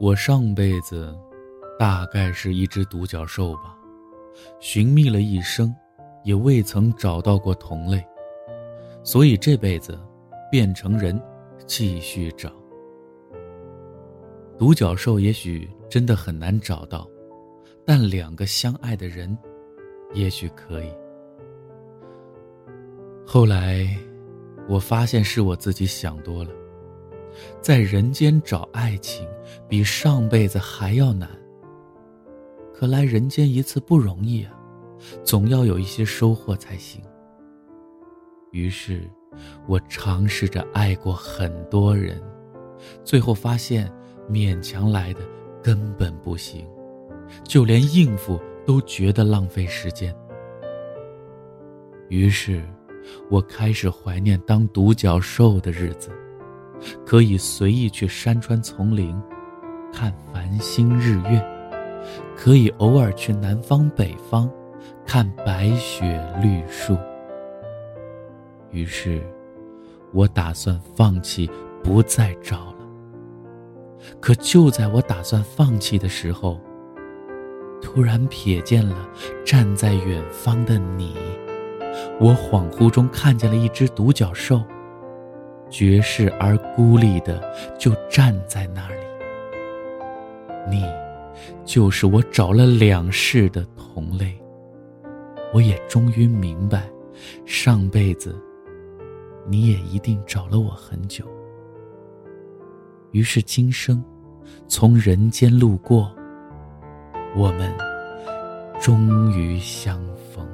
我上辈子大概是一只独角兽吧，寻觅了一生，也未曾找到过同类，所以这辈子变成人，继续找。独角兽也许真的很难找到，但两个相爱的人，也许可以。后来，我发现是我自己想多了。在人间找爱情，比上辈子还要难。可来人间一次不容易啊，总要有一些收获才行。于是，我尝试着爱过很多人，最后发现勉强来的根本不行，就连应付都觉得浪费时间。于是，我开始怀念当独角兽的日子。可以随意去山川丛林，看繁星日月；可以偶尔去南方北方，看白雪绿树。于是，我打算放弃，不再找了。可就在我打算放弃的时候，突然瞥见了站在远方的你。我恍惚中看见了一只独角兽。绝世而孤立的，就站在那里。你，就是我找了两世的同类。我也终于明白，上辈子，你也一定找了我很久。于是今生，从人间路过，我们终于相逢。